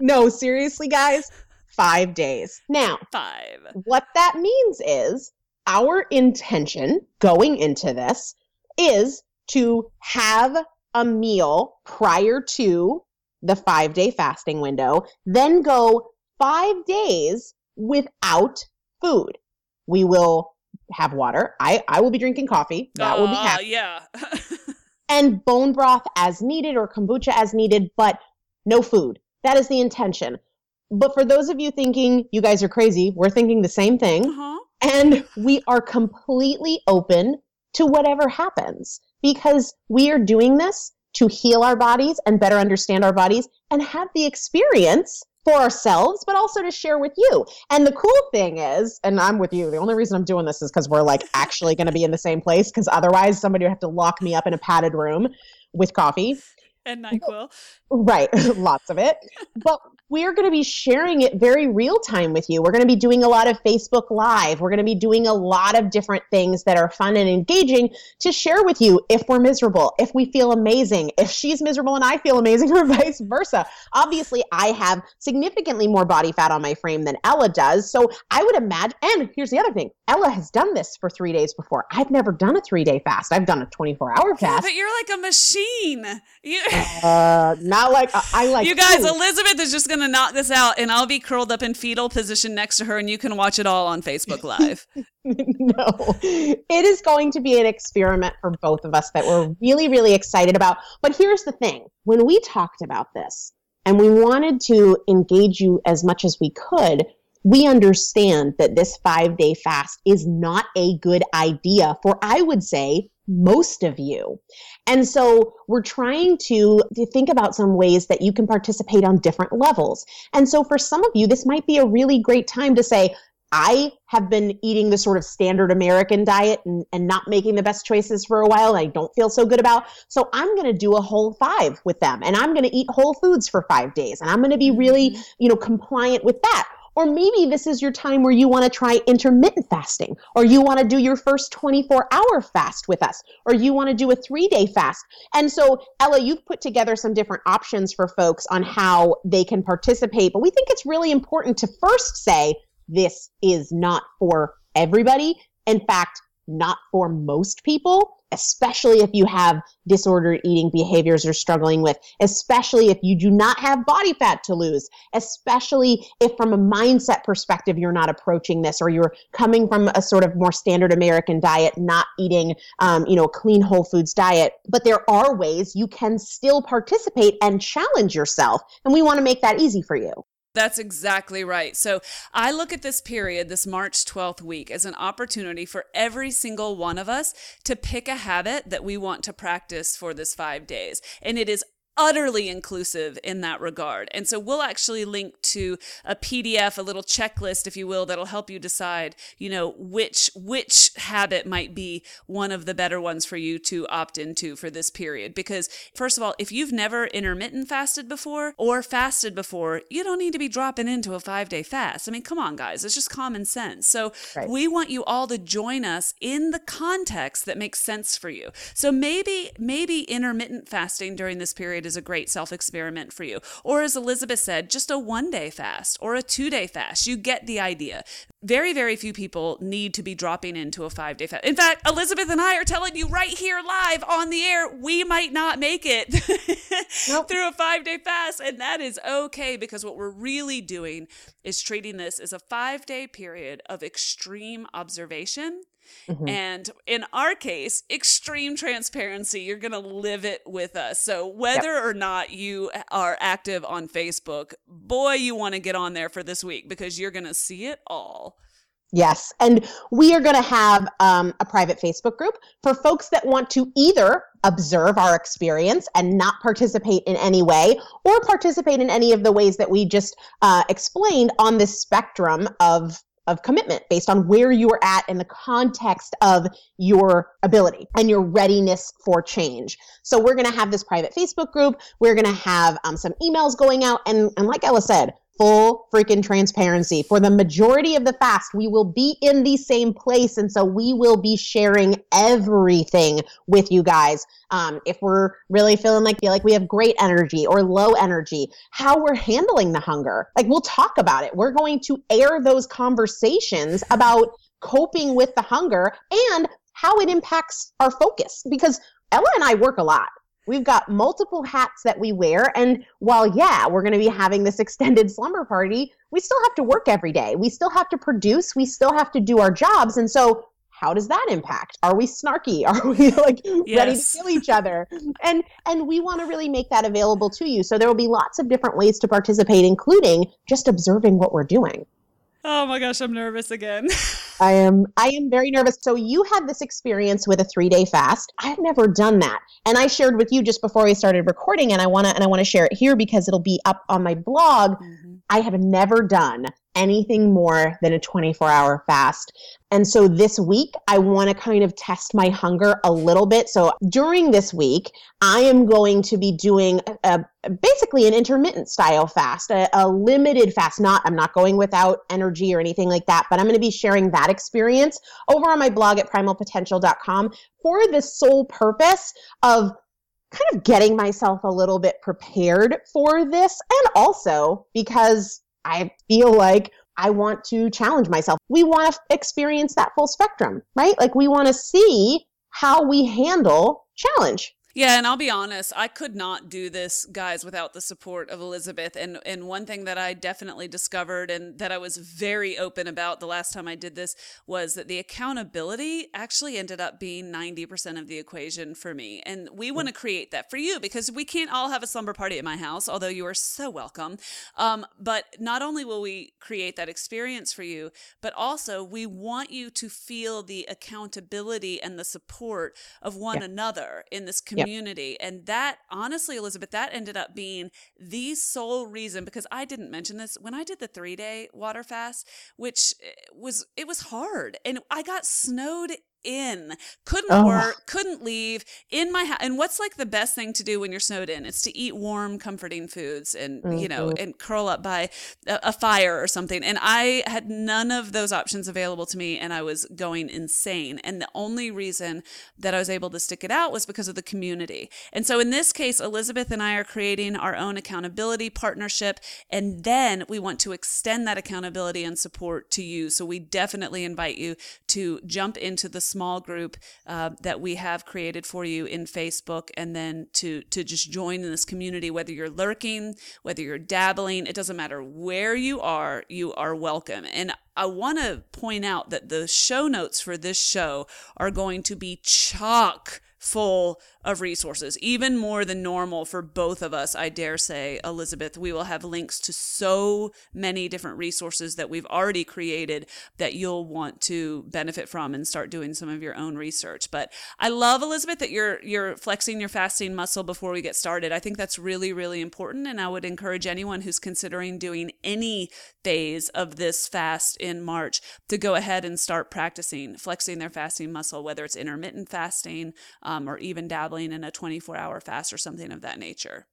no, seriously, guys, five days. Now, five. What that means is our intention going into this is to have a meal prior to the five day fasting window, then go five days without food. We will have water. I, I will be drinking coffee. That uh, will be happening. Yeah. (laughs) and bone broth as needed or kombucha as needed, but no food. That is the intention. But for those of you thinking you guys are crazy, we're thinking the same thing. Uh-huh. And we are completely open to whatever happens because we are doing this to heal our bodies and better understand our bodies and have the experience for ourselves, but also to share with you. And the cool thing is, and I'm with you, the only reason I'm doing this is because we're like actually going to be in the same place, because otherwise somebody would have to lock me up in a padded room with coffee. and NyQuil. Right, (laughs) lots of it. but we're going to be sharing it very real time with you. We're going to be doing a lot of Facebook Live. We're going to be doing a lot of different things that are fun and engaging to share with you if we're miserable, if we feel amazing, if she's miserable and I feel amazing, (laughs) or vice versa. Obviously, I have significantly more body fat on my frame than Ella does. So I would imagine, and here's the other thing Ella has done this for three days before. I've never done a three day fast, I've done a 24 hour fast. Yeah, but you're like a machine. You- uh, not like I (laughs) like. You guys, food. Elizabeth is just going to knock this out, and I'll be curled up in fetal position next to her, and you can watch it all on Facebook Live. (laughs) no, it is going to be an experiment for both of us that we're really, really excited about. But here's the thing when we talked about this and we wanted to engage you as much as we could, we understand that this five day fast is not a good idea for, I would say, most of you. And so we're trying to, to, think about some ways that you can participate on different levels. And so for some of you, this might be a really great time to say, I have been eating the sort of standard American diet and, and not making the best choices for a while. I don't feel so good about. So I'm going to do a whole five with them and I'm going to eat whole foods for five days and I'm going to be really, mm-hmm. you know, compliant with that. Or maybe this is your time where you want to try intermittent fasting, or you want to do your first 24 hour fast with us, or you want to do a three day fast. And so, Ella, you've put together some different options for folks on how they can participate. But we think it's really important to first say this is not for everybody. In fact, not for most people, especially if you have disordered eating behaviors you're struggling with, especially if you do not have body fat to lose, especially if from a mindset perspective you're not approaching this or you're coming from a sort of more standard American diet, not eating, um, you know, a clean whole foods diet. But there are ways you can still participate and challenge yourself. And we want to make that easy for you. That's exactly right. So I look at this period, this March 12th week, as an opportunity for every single one of us to pick a habit that we want to practice for this five days. And it is utterly inclusive in that regard. And so we'll actually link to a PDF, a little checklist, if you will, that'll help you decide, you know, which which habit might be one of the better ones for you to opt into for this period. Because first of all, if you've never intermittent fasted before or fasted before, you don't need to be dropping into a five day fast. I mean, come on, guys, it's just common sense. So right. we want you all to join us in the context that makes sense for you. So maybe maybe intermittent fasting during this period is a great self experiment for you. Or as Elizabeth said, just a one day fast or a two day fast. You get the idea. Very, very few people need to be dropping into a five day fast. In fact, Elizabeth and I are telling you right here live on the air, we might not make it (laughs) nope. through a five day fast. And that is okay because what we're really doing is treating this as a five day period of extreme observation Mm-hmm. And in our case, extreme transparency. You're going to live it with us. So, whether yep. or not you are active on Facebook, boy, you want to get on there for this week because you're going to see it all. Yes. And we are going to have um, a private Facebook group for folks that want to either observe our experience and not participate in any way or participate in any of the ways that we just uh, explained on this spectrum of of commitment based on where you're at in the context of your ability and your readiness for change. So we're going to have this private Facebook group. We're going to have um, some emails going out. And, and like Ella said, full freaking transparency. For the majority of the fast, we will be in the same place. And so we will be sharing everything with you guys. Um, if we're really feeling like feel like we have great energy or low energy, how we're handling the hunger. Like we'll talk about it. We're going to air those conversations about coping with the hunger and how it impacts our focus because Ella and I work a lot. We've got multiple hats that we wear. And while, yeah, we're going to be having this extended slumber party, we still have to work every day. We still have to produce. We still have to do our jobs. And so, how does that impact? Are we snarky? (laughs) Are we like yes. ready to kill each other? And and we want to really make that available to you. So there will be lots of different ways to participate, including just observing what we're doing. Oh my gosh, I'm nervous again. (laughs) I am I am very nervous. So you had this experience with a 3-day fast. I've never done that. And I shared with you just before we started recording and I want to and I want to share it here because it'll be up on my blog. Mm-hmm. I have never done anything more than a 24 hour fast. And so this week, I want to kind of test my hunger a little bit. So during this week, I am going to be doing a, basically an intermittent style fast, a, a limited fast. Not, I'm not going without energy or anything like that, but I'm going to be sharing that experience over on my blog at primalpotential.com for the sole purpose of kind of getting myself a little bit prepared for this and also because I feel like I want to challenge myself. We want to experience that full spectrum, right? Like we want to see how we handle challenge. Yeah, and I'll be honest, I could not do this, guys, without the support of Elizabeth. And and one thing that I definitely discovered and that I was very open about the last time I did this was that the accountability actually ended up being 90% of the equation for me. And we want to create that for you because we can't all have a slumber party at my house, although you are so welcome. Um, but not only will we create that experience for you, but also we want you to feel the accountability and the support of one yeah. another in this community. Yep community. And that, honestly, Elizabeth, that ended up being the sole reason because I didn't mention this when I did the three day water fast, which eh, was, it was hard. And I got snowed in couldn't oh. work couldn't leave in my house and what's like the best thing to do when you're snowed in it's to eat warm comforting foods and mm-hmm. you know mm-hmm. and curl up by a, a, fire or something and i had none of those options available to me and i was going insane and the only reason that i was able to stick it out was because of the community and so in this case elizabeth and i are creating our own accountability partnership and then we want to extend that accountability and support to you so we definitely invite you to jump into the small group uh, that we have created for you in Facebook, and then to to just join in this community. Whether you're lurking, whether you're dabbling, it doesn't matter where you are. You are welcome. And I want to point out that the show notes for this show are going to be chock full of resources, even more than normal for both of us, I dare say, Elizabeth. We will have links to so many different resources that we've already created that you'll want to benefit from and start doing some of your own research. But I love, Elizabeth, that you're you're flexing your fasting muscle before we get started. I think that's really, really important. And I would encourage anyone who's considering doing any phase of this fast in March to go ahead and start practicing flexing their fasting muscle, whether it's intermittent fasting um, or even dabbling in a 24 hour fast or something of that nature.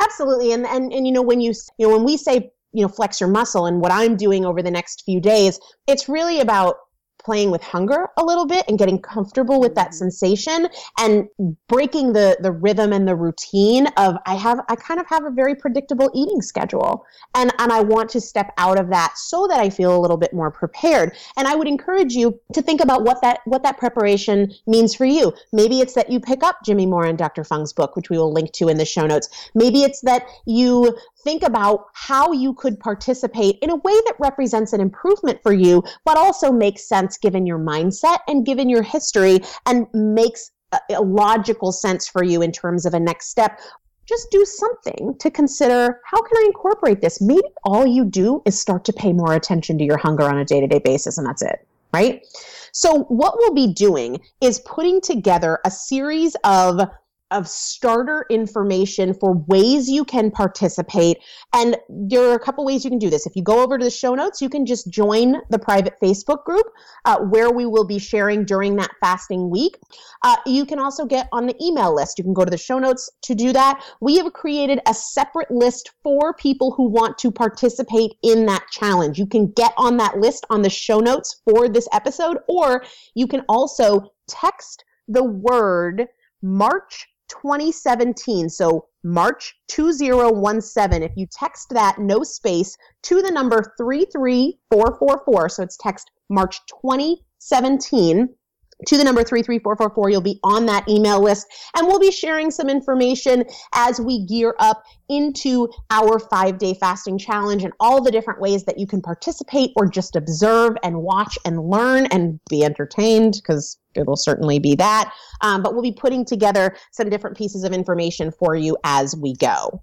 Absolutely. And, and, and, you know, when you, you know, when we say, you know, flex your muscle and what I'm doing over the next few days, it's really about playing with hunger a little bit and getting comfortable with that mm-hmm. sensation and breaking the the rhythm and the routine of I have I kind of have a very predictable eating schedule and and I want to step out of that so that I feel a little bit more prepared and I would encourage you to think about what that what that preparation means for you maybe it's that you pick up Jimmy Moore and Dr. Fung's book which we will link to in the show notes maybe it's that you think about how you could participate in a way that represents an improvement for you, but also makes sense given your mindset and given your history and makes a, logical sense for you in terms of a next step just do something to consider how can I incorporate this? Maybe all you do is start to pay more attention to your hunger on a day to day basis, and that's it, right? So, what we'll be doing is putting together a series of of starter information for ways you can participate. And there are a couple ways you can do this. If you go over to the show notes, you can just join the private Facebook group uh, where we will be sharing during that fasting week. Uh, you can also get on the email list. You can go to the show notes to do that. We have created a separate list for people who want to participate in that challenge. You can get on that list on the show notes for this episode, or you can also text the word March 2017. So March 2017. If you text that, no space, to the number 33444, so it's text March 2017 to the number 33444. You'll be on that email list, and we'll be sharing some information as we gear up into our five day fasting challenge and all the different ways that you can participate or just observe and watch and learn and be entertained because it will certainly be that. Um, but we'll be putting together some different pieces of information for you as we go.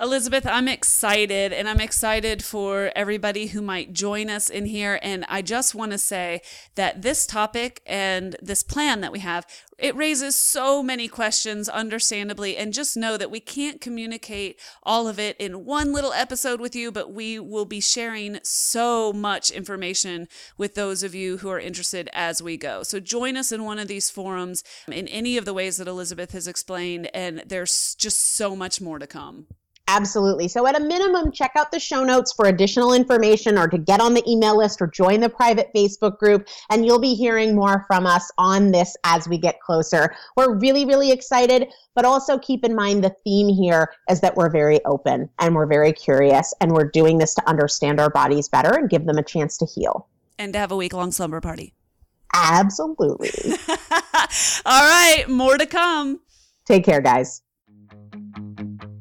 Elizabeth, I'm excited and I'm excited for everybody who might join us in here. And I just want to say that this topic and this plan that we have, it raises so many questions, understandably. And just know that we can't communicate all of it in one little episode with you, but we will be sharing so much information with those of you who are interested as we go. So join us in one of these forums in any of the ways that Elizabeth has explained. And there's just so much more to come. Absolutely. So, at a minimum, check out the show notes for additional information or to get on the email list or join the private Facebook group. And you'll be hearing more from us on this as we get closer. We're really, really excited, but also keep in mind the theme here is that we're very open and we're very curious and we're doing this to understand our bodies better and give them a chance to heal. And to have a week long slumber party. Absolutely. (laughs) All right, more to come. Take care, guys.